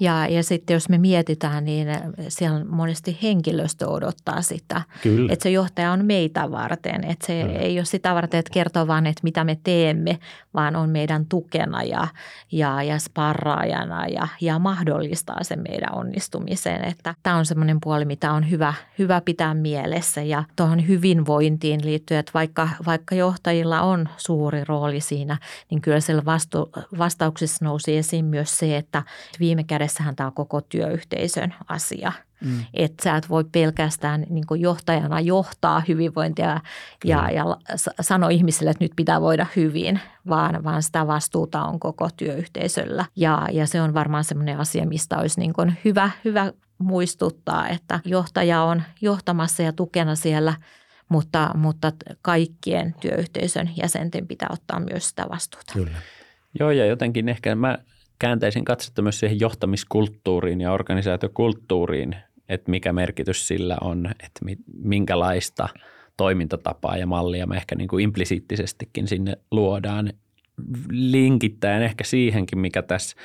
Speaker 3: Ja, ja sitten jos me mietitään, niin siellä monesti henkilöstö odottaa sitä. Kyllä. Että se johtaja on meitä varten. Että se Kyllä. ei ole sitä varten, että kertoo vaan, että mitä me teemme, vaan on meidän tukena ja, ja, ja sparraajana ja, ja mahdollistaa sen meidän onnistumiseen. Että tämä on semmoinen puoli, mitä on hyvä, hyvä pitää mielessä. Ja tuohon hyvinvointiin liittyen, että vaikka, vaikka johtajilla on suuri rooli siinä, niin kyllä siellä vastu, vastauksessa nousi esiin myös se, että viime kädessähän tämä on koko työyhteisön asia. Mm. Että sä et voi pelkästään niin johtajana johtaa hyvinvointia ja, ja sanoa ihmisille, että nyt pitää voida hyvin, vaan, vaan sitä vastuuta on koko työyhteisöllä. Ja, ja se on varmaan semmoinen asia, mistä olisi niin hyvä, hyvä muistuttaa, että johtaja on johtamassa ja tukena siellä, mutta, mutta kaikkien työyhteisön jäsenten pitää ottaa myös sitä vastuuta.
Speaker 5: Kyllä. Joo, ja jotenkin ehkä mä kääntäisin katsetta myös siihen johtamiskulttuuriin ja organisaatiokulttuuriin, että mikä merkitys sillä on, että minkälaista toimintatapaa ja mallia me ehkä niin kuin implisiittisestikin sinne luodaan. Linkittäen ehkä siihenkin, mikä tässä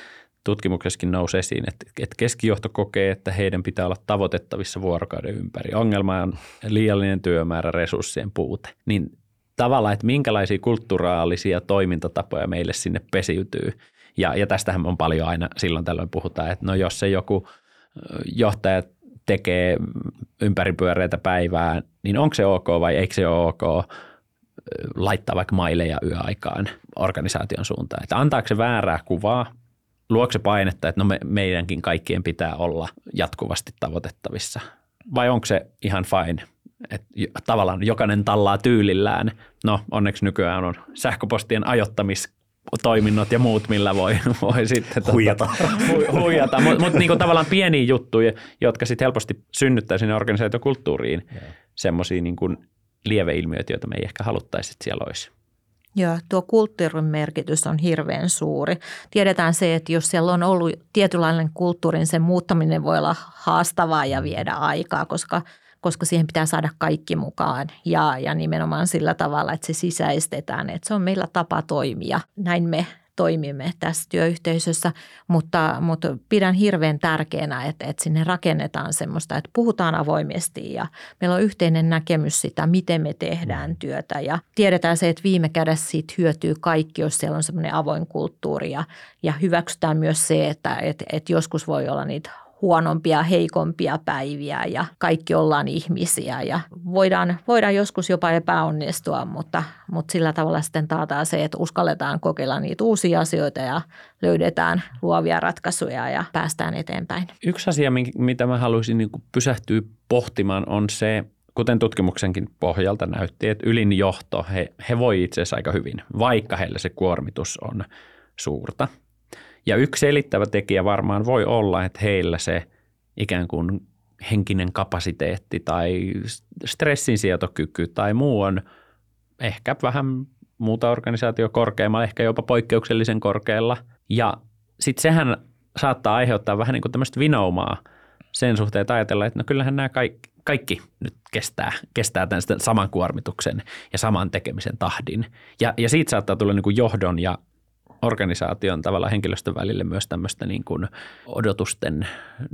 Speaker 5: tutkimuksessakin nousi esiin, että, keskijohto kokee, että heidän pitää olla tavoitettavissa vuorokauden ympäri. Ongelma on liiallinen työmäärä, resurssien puute. Niin tavallaan, että minkälaisia kulttuuraalisia toimintatapoja meille sinne pesiytyy – ja, ja tästähän on paljon aina silloin tällöin puhutaan, että no jos se joku johtaja tekee ympäripyöreitä päivää, niin onko se ok vai eikö se ole ok laittaa vaikka maileja yöaikaan organisaation suuntaan. Että antaako se väärää kuvaa luokse painetta, että no me, meidänkin kaikkien pitää olla jatkuvasti tavoitettavissa? Vai onko se ihan fine, että tavallaan jokainen tallaa tyylillään? No onneksi nykyään on sähköpostien ajottamis toiminnot ja muut, millä voi, voi sitten
Speaker 4: tota huijata.
Speaker 5: Hu, huijata. Mutta mut niinku tavallaan pieniä juttuja, jotka sitten helposti synnyttää sinne organisaatiokulttuuriin semmoisia niinku lieveilmiöitä, joita me ei ehkä haluttaisi, että siellä olisi.
Speaker 3: Joo, tuo kulttuurin merkitys on hirveän suuri. Tiedetään se, että jos siellä on ollut tietynlainen kulttuurin, niin sen muuttaminen voi olla haastavaa ja viedä aikaa, koska, koska siihen pitää saada kaikki mukaan. Ja, ja nimenomaan sillä tavalla, että se sisäistetään, että se on meillä tapa toimia. Näin me toimimme tässä työyhteisössä, mutta, mutta pidän hirveän tärkeänä, että, että sinne rakennetaan semmoista, että puhutaan avoimesti ja meillä on yhteinen näkemys sitä, miten me tehdään työtä ja tiedetään se, että viime kädessä siitä hyötyy kaikki, jos siellä on semmoinen avoin kulttuuri ja, ja hyväksytään myös se, että, että, että joskus voi olla niitä huonompia, heikompia päiviä ja kaikki ollaan ihmisiä ja voidaan, voidaan joskus jopa epäonnistua, mutta, mutta sillä tavalla sitten taataan se, että uskalletaan kokeilla niitä uusia asioita ja löydetään luovia ratkaisuja ja päästään eteenpäin.
Speaker 5: Yksi asia, mitä mä haluaisin niin pysähtyä pohtimaan on se, kuten tutkimuksenkin pohjalta näytti, että ylin johto, he, he voi itse asiassa aika hyvin, vaikka heillä se kuormitus on suurta – ja yksi selittävä tekijä varmaan voi olla, että heillä se ikään kuin henkinen kapasiteetti tai stressinsietokyky tai muu on ehkä vähän muuta organisaatio korkeammalla, ehkä jopa poikkeuksellisen korkealla. Ja sitten sehän saattaa aiheuttaa vähän niin kuin tämmöistä vinoumaa sen suhteen, että ajatellaan, että no kyllähän nämä kaikki, kaikki nyt kestää, kestää tämän saman kuormituksen ja saman tekemisen tahdin. Ja, ja siitä saattaa tulla niin kuin johdon ja organisaation tavalla henkilöstön välille myös tämmöistä niin kuin odotusten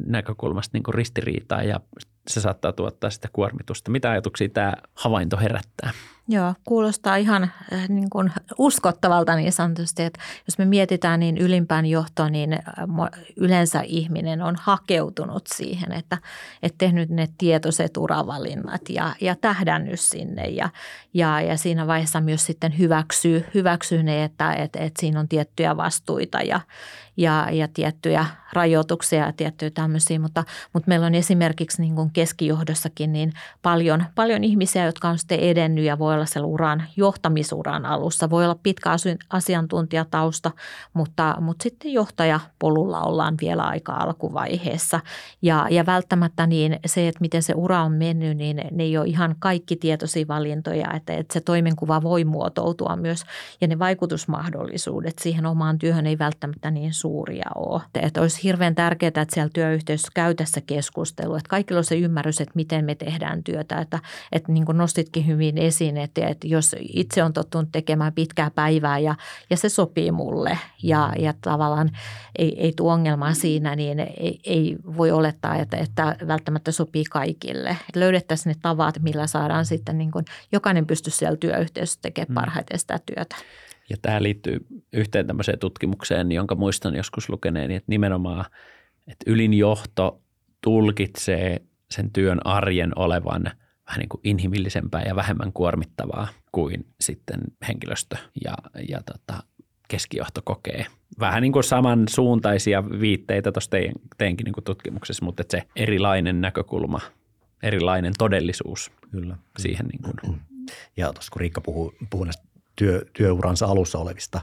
Speaker 5: näkökulmasta niin kuin ristiriitaa ja se saattaa tuottaa sitä kuormitusta. Mitä ajatuksia tämä havainto herättää?
Speaker 3: Joo, kuulostaa ihan äh, niin kuin uskottavalta niin sanotusti, että jos me mietitään niin ylimpään johtoon, niin äh, yleensä ihminen on hakeutunut siihen, että, että tehnyt ne tietoiset uravalinnat ja, ja tähdännyt sinne ja, ja, ja siinä vaiheessa myös sitten hyväksyy, hyväksyy ne, että, että, että siinä on tiettyjä vastuita ja, ja, ja tiettyjä rajoituksia ja tiettyjä tämmöisiä, mutta, mutta meillä on esimerkiksi niin kuin keskijohdossakin niin paljon, paljon ihmisiä, jotka on sitten edennyt ja voi olla siellä uran, johtamisuran alussa. Voi olla pitkä asiantuntijatausta, mutta, mutta sitten johtajapolulla ollaan vielä aika alkuvaiheessa. Ja, ja välttämättä niin se, että miten se ura on mennyt, niin ne ei ole ihan kaikki tietoisia valintoja, että, että se toimenkuva voi muotoutua myös ja ne vaikutusmahdollisuudet siihen omaan työhön ei välttämättä niin suuria ole. Että olisi hirveän tärkeää, että siellä työyhteisössä käy tässä keskustelua, että kaikilla on se ymmärrys, että miten me tehdään työtä, että, että niin kuin nostitkin hyvin esiin, että, että jos itse on tottunut tekemään pitkää päivää ja, ja se sopii mulle ja, ja tavallaan ei, ei tule ongelmaa siinä, niin ei, ei voi olettaa, että, että välttämättä sopii kaikille. Että löydettäisiin ne tavat, millä saadaan sitten niin kuin jokainen pystyisi siellä työyhteisössä tekemään mm. parhaiten sitä työtä.
Speaker 5: Ja tämä liittyy yhteen tämmöiseen tutkimukseen, jonka muistan joskus lukeneeni, että nimenomaan, että ylin johto tulkitsee sen työn arjen olevan vähän niin kuin inhimillisempää ja vähemmän kuormittavaa kuin sitten henkilöstö ja, ja tota, keskijohto kokee. Vähän niin kuin samansuuntaisia viitteitä tuossa teidän, teidänkin niin kuin tutkimuksessa, mutta että se erilainen näkökulma, erilainen todellisuus Kyllä. siihen. Niin kuin.
Speaker 4: Ja tuossa kun Riikka puhuu, puhuu näistä työ, työuransa alussa olevista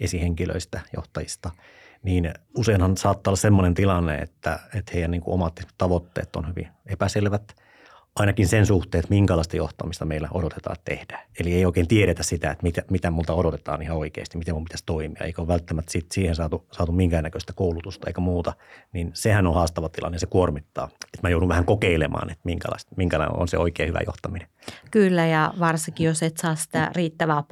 Speaker 4: esihenkilöistä, johtajista, niin useinhan saattaa olla sellainen tilanne, että, että heidän niin kuin omat tavoitteet on hyvin epäselvät – ainakin sen suhteen, että minkälaista johtamista meillä odotetaan tehdä. Eli ei oikein tiedetä sitä, että mitä, mitä multa odotetaan ihan oikeasti, miten mun pitäisi toimia, eikä ole välttämättä sit siihen saatu, saatu minkäännäköistä koulutusta eikä muuta, niin sehän on haastava tilanne, se kuormittaa. Että mä joudun vähän kokeilemaan, että minkälaista, minkälainen on se oikein hyvä johtaminen.
Speaker 3: Kyllä ja varsinkin, jos et saa sitä riittävää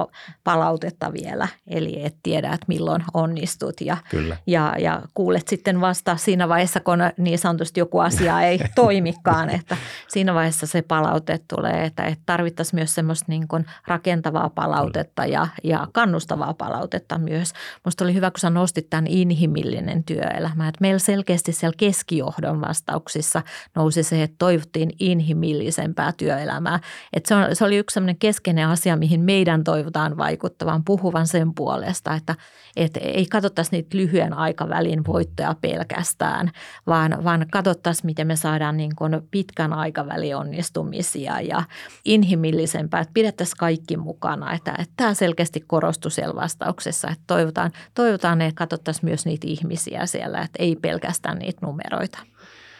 Speaker 3: palautetta vielä, eli et tiedä, että milloin onnistut ja,
Speaker 4: Kyllä.
Speaker 3: ja, ja kuulet sitten vasta siinä vaiheessa, kun niin sanotusti joku asia ei toimikaan, että siinä vaiheessa vaiheessa se palaute tulee, että, että tarvittaisiin myös semmoista niin kuin rakentavaa palautetta ja, ja kannustavaa palautetta myös. Minusta oli hyvä, kun sä nostit tämän inhimillinen työelämä. Että meillä selkeästi siellä keskijohdon vastauksissa nousi se, että toivottiin inhimillisempää työelämää. Että se, on, se oli yksi semmoinen keskeinen asia, mihin meidän toivotaan vaikuttavan, puhuvan sen puolesta, että, että ei katsottaisi niitä lyhyen aikavälin voittoja pelkästään, vaan, vaan katsottaisiin, miten me saadaan niin kuin pitkän aikavälin onnistumisia ja inhimillisempää, että pidettäisiin kaikki mukana. Että, että tämä selkeästi korostui siellä vastauksessa, että toivotaan, toivotaan että katsottaisiin myös niitä ihmisiä siellä, että ei pelkästään niitä numeroita.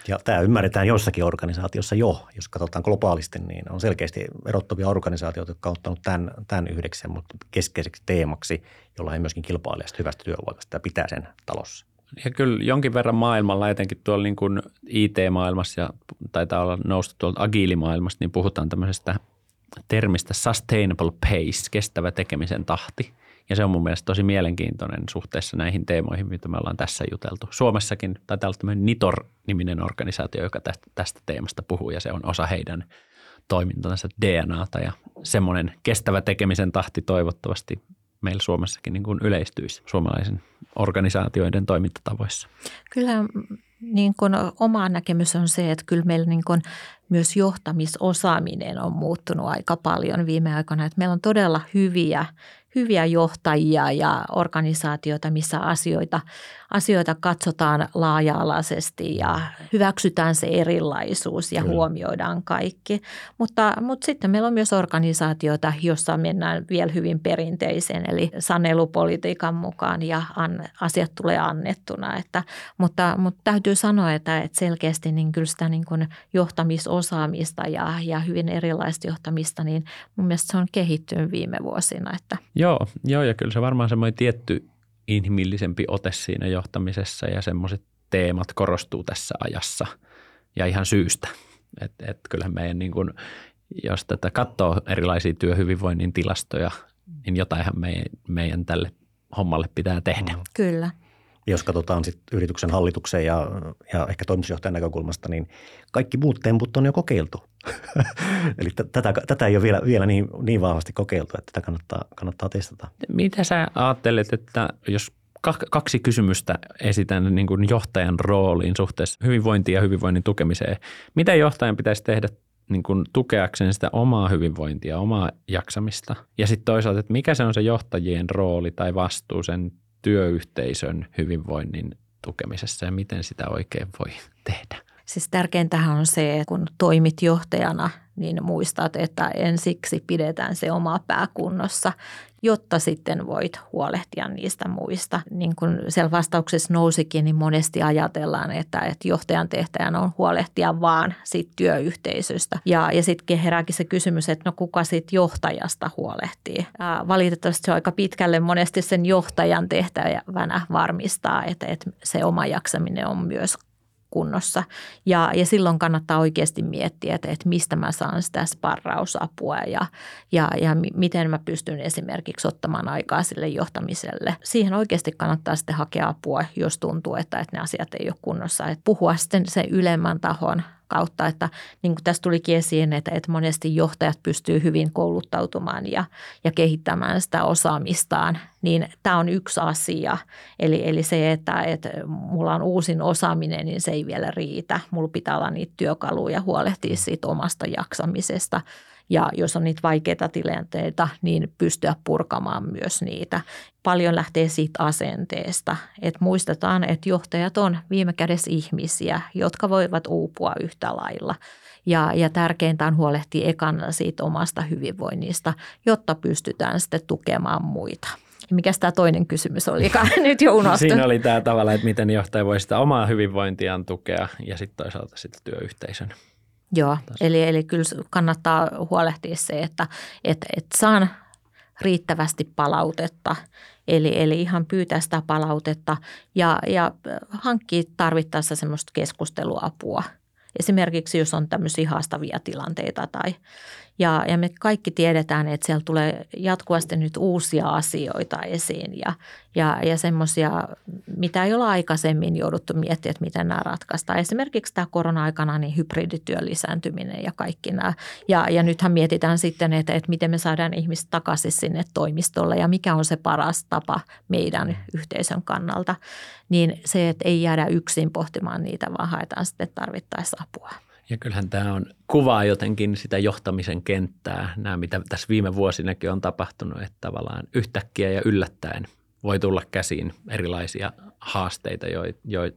Speaker 4: Ja tämä ymmärretään jossakin organisaatiossa jo, jos katsotaan globaalisti, niin on selkeästi erottavia organisaatioita, jotka ovat ottaneet tämän, tämän mutta keskeiseksi teemaksi, jolla he myöskin kilpailee hyvästä työvoimasta ja pitää sen talossa.
Speaker 5: Ja kyllä jonkin verran maailmalla, etenkin tuolla niin kuin IT-maailmassa ja taitaa olla noustu tuolta agiilimaailmasta, niin puhutaan tämmöisestä termistä sustainable pace, kestävä tekemisen tahti. Ja se on mun mielestä tosi mielenkiintoinen suhteessa näihin teemoihin, mitä me ollaan tässä juteltu. Suomessakin taitaa olla tämmöinen NITOR-niminen organisaatio, joka tästä, tästä teemasta puhuu ja se on osa heidän toimintansa DNAta ja semmoinen kestävä tekemisen tahti toivottavasti meillä Suomessakin niin kuin yleistyisi suomalaisen organisaatioiden toimintatavoissa?
Speaker 3: Kyllä niin kuin oma näkemys on se, että kyllä meillä niin kuin myös johtamisosaaminen on muuttunut aika paljon viime aikoina. Että meillä on todella hyviä hyviä johtajia ja organisaatioita, missä asioita, asioita katsotaan laaja-alaisesti ja hyväksytään se erilaisuus ja Kyllä. huomioidaan kaikki. Mutta, mutta sitten meillä on myös organisaatioita, jossa mennään vielä hyvin perinteisen eli sanelupolitiikan mukaan ja an, asiat tulee annettuna. Että, mutta, mutta täytyy sanoa, että, että selkeästi niin kyllä sitä niin kuin johtamisosaamista ja, ja hyvin erilaista johtamista, niin mun mielestä se on kehittynyt viime vuosina. Että.
Speaker 5: Joo, joo, ja kyllä se varmaan semmoinen tietty inhimillisempi ote siinä johtamisessa ja semmoiset teemat korostuu tässä ajassa ja ihan syystä. Että et kyllähän meidän niin kun, jos tätä katsoo erilaisia työhyvinvoinnin tilastoja, niin jotainhan meidän, meidän tälle hommalle pitää tehdä. Mm.
Speaker 3: Kyllä
Speaker 4: jos katsotaan sit yrityksen hallituksen ja, ja ehkä toimitusjohtajan näkökulmasta, niin kaikki muut temput on jo kokeiltu. Eli tätä, tätä ei ole vielä, vielä niin, niin vahvasti kokeiltu, että tätä kannattaa, kannattaa testata.
Speaker 5: Mitä sä ajattelet, että jos kaksi kysymystä esitän niin kuin johtajan rooliin suhteessa hyvinvointiin ja hyvinvoinnin tukemiseen. Mitä johtajan pitäisi tehdä niin kuin tukeakseen sitä omaa hyvinvointia, omaa jaksamista? Ja sitten toisaalta, että mikä se on se johtajien rooli tai vastuu sen työyhteisön hyvinvoinnin tukemisessa ja miten sitä oikein voi tehdä?
Speaker 3: Siis tärkeintähän on se, että kun toimit johtajana, niin muistat, että ensiksi pidetään se oma pää kunnossa, jotta sitten voit huolehtia niistä muista. Niin kuin siellä vastauksessa nousikin, niin monesti ajatellaan, että, että johtajan tehtäjän on huolehtia vaan siitä työyhteisöstä. Ja, ja sitten herääkin se kysymys, että no kuka sitten johtajasta huolehtii. Ää, valitettavasti se on aika pitkälle monesti sen johtajan tehtävänä varmistaa, että, että se oma jaksaminen on myös kunnossa. Ja, ja silloin kannattaa oikeasti miettiä, että, että mistä mä saan sitä sparrausapua ja, ja, ja miten mä pystyn esimerkiksi ottamaan aikaa sille johtamiselle. Siihen oikeasti kannattaa sitten hakea apua, jos tuntuu, että, että ne asiat ei ole kunnossa. Että puhua sitten sen ylemmän tahon kautta, että niin kuin tässä tulikin esiin, että, että monesti johtajat pystyy hyvin kouluttautumaan ja, ja kehittämään sitä osaamistaan, niin tämä on yksi asia. Eli, eli se, että, että mulla on uusin osaaminen, niin se ei vielä riitä. Mulla pitää olla niitä työkaluja huolehtia siitä omasta jaksamisesta ja jos on niitä vaikeita tilanteita, niin pystyä purkamaan myös niitä. Paljon lähtee siitä asenteesta, että muistetaan, että johtajat on viime kädessä ihmisiä, jotka voivat uupua yhtä lailla. Ja, ja tärkeintä on huolehtia ekana siitä omasta hyvinvoinnista, jotta pystytään sitten tukemaan muita. Mikä tämä toinen kysymys oli, nyt jo unohtunut.
Speaker 5: Siinä oli tämä tavalla, että miten johtaja voi sitä omaa hyvinvointiaan tukea ja sitten toisaalta sitä työyhteisön
Speaker 3: Joo, eli, eli kyllä kannattaa huolehtia se, että et, et saan riittävästi palautetta, eli, eli ihan pyytää sitä palautetta ja, ja hankkia tarvittaessa semmoista keskusteluapua. Esimerkiksi jos on tämmöisiä haastavia tilanteita tai Ja, ja me kaikki tiedetään, että siellä tulee jatkuvasti nyt uusia asioita esiin ja, ja, ja semmoisia, mitä ei ole aikaisemmin jouduttu miettimään, että miten nämä ratkaistaan. Esimerkiksi tämä korona-aikana niin hybridityön lisääntyminen ja kaikki nämä. Ja, ja nythän mietitään sitten, että, että miten me saadaan ihmiset takaisin sinne toimistolle ja mikä on se paras tapa meidän yhteisön kannalta. Niin se, että ei jäädä yksin pohtimaan niitä, vaan haetaan sitten tarvittaessa apua.
Speaker 5: Ja kyllähän tämä on kuvaa jotenkin sitä johtamisen kenttää, nämä mitä tässä viime vuosinakin on tapahtunut, että tavallaan yhtäkkiä ja yllättäen voi tulla käsiin erilaisia haasteita,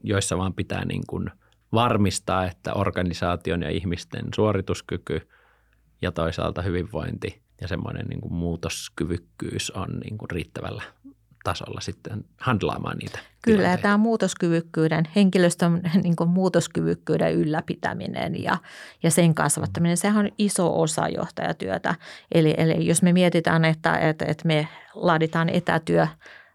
Speaker 5: joissa vaan pitää niin kuin varmistaa, että organisaation ja ihmisten suorituskyky ja toisaalta hyvinvointi ja semmoinen niin kuin muutoskyvykkyys on niin kuin riittävällä tasolla sitten handlaamaan niitä
Speaker 3: Kyllä, tilanteita. tämä muutoskyvykkyyden, henkilöstön niin kuin muutoskyvykkyyden ylläpitäminen ja, ja sen kasvattaminen, sehän on iso osa johtajatyötä. Eli, eli jos me mietitään, että, että, että me laaditaan etätyö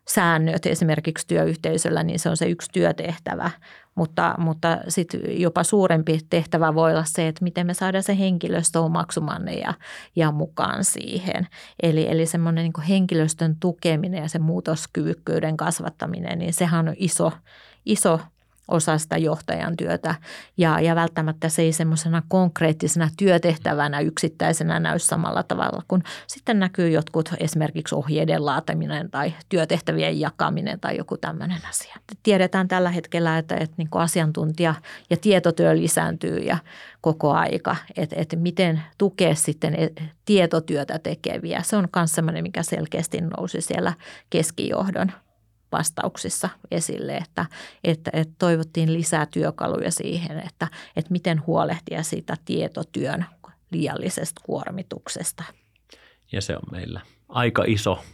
Speaker 3: säännöt esimerkiksi työyhteisöllä, niin se on se yksi työtehtävä. Mutta, mutta sitten jopa suurempi tehtävä voi olla se, että miten me saadaan se henkilöstö omaksumaan ne ja, ja mukaan siihen. Eli, eli semmoinen niin henkilöstön tukeminen ja se muutoskyvykkyyden kasvattaminen, niin sehän on iso, iso osa sitä johtajan työtä ja, ja välttämättä se ei semmoisena konkreettisena työtehtävänä yksittäisenä näy samalla tavalla, kun sitten näkyy jotkut esimerkiksi ohjeiden laataminen tai työtehtävien jakaminen tai joku tämmöinen asia. Tiedetään tällä hetkellä, että, että niin asiantuntija ja tietotyö lisääntyy ja koko aika, että, että miten tukea sitten e, tietotyötä tekeviä. Se on myös semmoinen, mikä selkeästi nousi siellä keskijohdon – vastauksissa esille, että, että, että toivottiin lisää työkaluja siihen, että, että miten huolehtia siitä tietotyön liiallisesta kuormituksesta.
Speaker 5: Ja se on meillä aika iso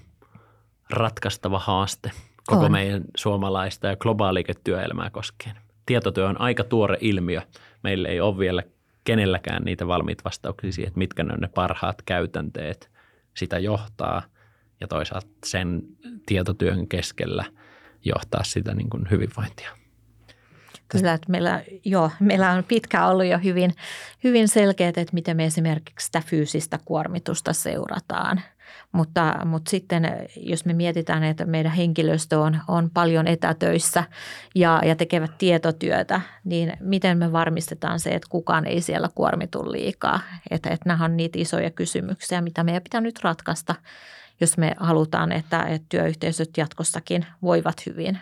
Speaker 5: ratkaistava haaste koko on. meidän suomalaista ja globaalikin työelämää koskien. Tietotyö on aika tuore ilmiö. Meillä ei ole vielä kenelläkään niitä valmiita vastauksia siihen, että mitkä ne on ne parhaat käytänteet sitä johtaa – ja toisaalta sen tietotyön keskellä johtaa sitä niin kuin hyvinvointia.
Speaker 3: Kyllä, että meillä, joo, meillä on pitkään ollut jo hyvin, hyvin selkeät, että miten me esimerkiksi sitä fyysistä kuormitusta seurataan. Mutta, mutta sitten jos me mietitään, että meidän henkilöstö on, on paljon etätöissä ja, ja tekevät tietotyötä, niin miten me varmistetaan se, että kukaan ei siellä kuormitu liikaa? Että, että nämä on niitä isoja kysymyksiä, mitä meidän pitää nyt ratkaista jos me halutaan, että, että työyhteisöt jatkossakin voivat hyvin.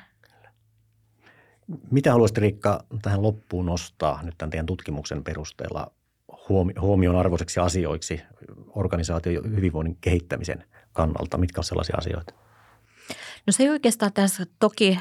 Speaker 4: Mitä haluaisit Riikka tähän loppuun nostaa nyt tämän teidän tutkimuksen perusteella huomion arvoiseksi asioiksi organisaation hyvinvoinnin kehittämisen kannalta? Mitkä ovat sellaisia asioita?
Speaker 3: No se ei oikeastaan tässä, toki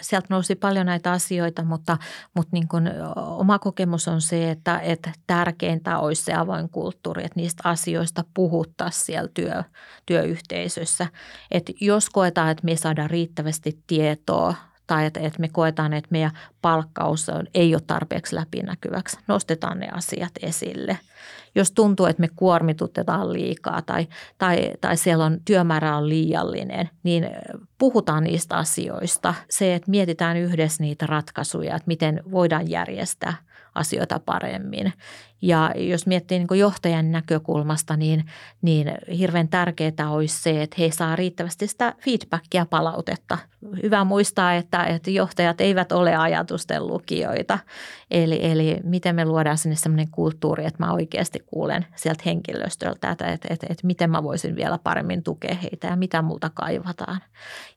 Speaker 3: sieltä nousi paljon näitä asioita, mutta, mutta niin kuin oma kokemus on se, että, että tärkeintä olisi se avoin kulttuuri, että niistä asioista puhuttaisiin siellä työ, työyhteisössä. Että jos koetaan, että me saadaan riittävästi tietoa tai että, että me koetaan, että meidän palkkaus ei ole tarpeeksi läpinäkyväksi, nostetaan ne asiat esille – jos tuntuu, että me kuormitutetaan liikaa tai, tai, tai siellä on työmäärä on liiallinen, niin puhutaan niistä asioista. Se, että mietitään yhdessä niitä ratkaisuja, että miten voidaan järjestää asioita paremmin. Ja jos miettii niin johtajan näkökulmasta, niin, niin hirveän tärkeää olisi se, että he saa riittävästi sitä feedbackia palautetta. Hyvä muistaa, että, että johtajat eivät ole ajatusten lukijoita. Eli, eli miten me luodaan sinne sellainen kulttuuri, että mä oikeasti kuulen sieltä henkilöstöltä, että, että, että, että miten mä voisin vielä paremmin tukea heitä ja mitä multa kaivataan.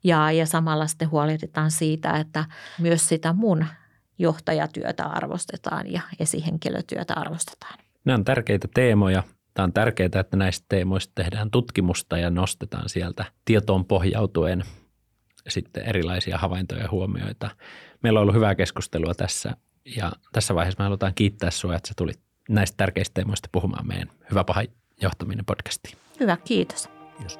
Speaker 3: Ja, ja samalla sitten huolehditaan siitä, että myös sitä mun johtajatyötä arvostetaan ja esihenkilötyötä arvostetaan.
Speaker 5: Nämä on tärkeitä teemoja. Tämä on tärkeää, että näistä teemoista tehdään tutkimusta ja nostetaan sieltä tietoon pohjautuen sitten erilaisia havaintoja ja huomioita. Meillä on ollut hyvää keskustelua tässä ja tässä vaiheessa me halutaan kiittää sinua, että sä tulit näistä tärkeistä teemoista puhumaan meidän Hyvä paha johtaminen podcastiin.
Speaker 3: Hyvä, kiitos.
Speaker 2: Kiitos.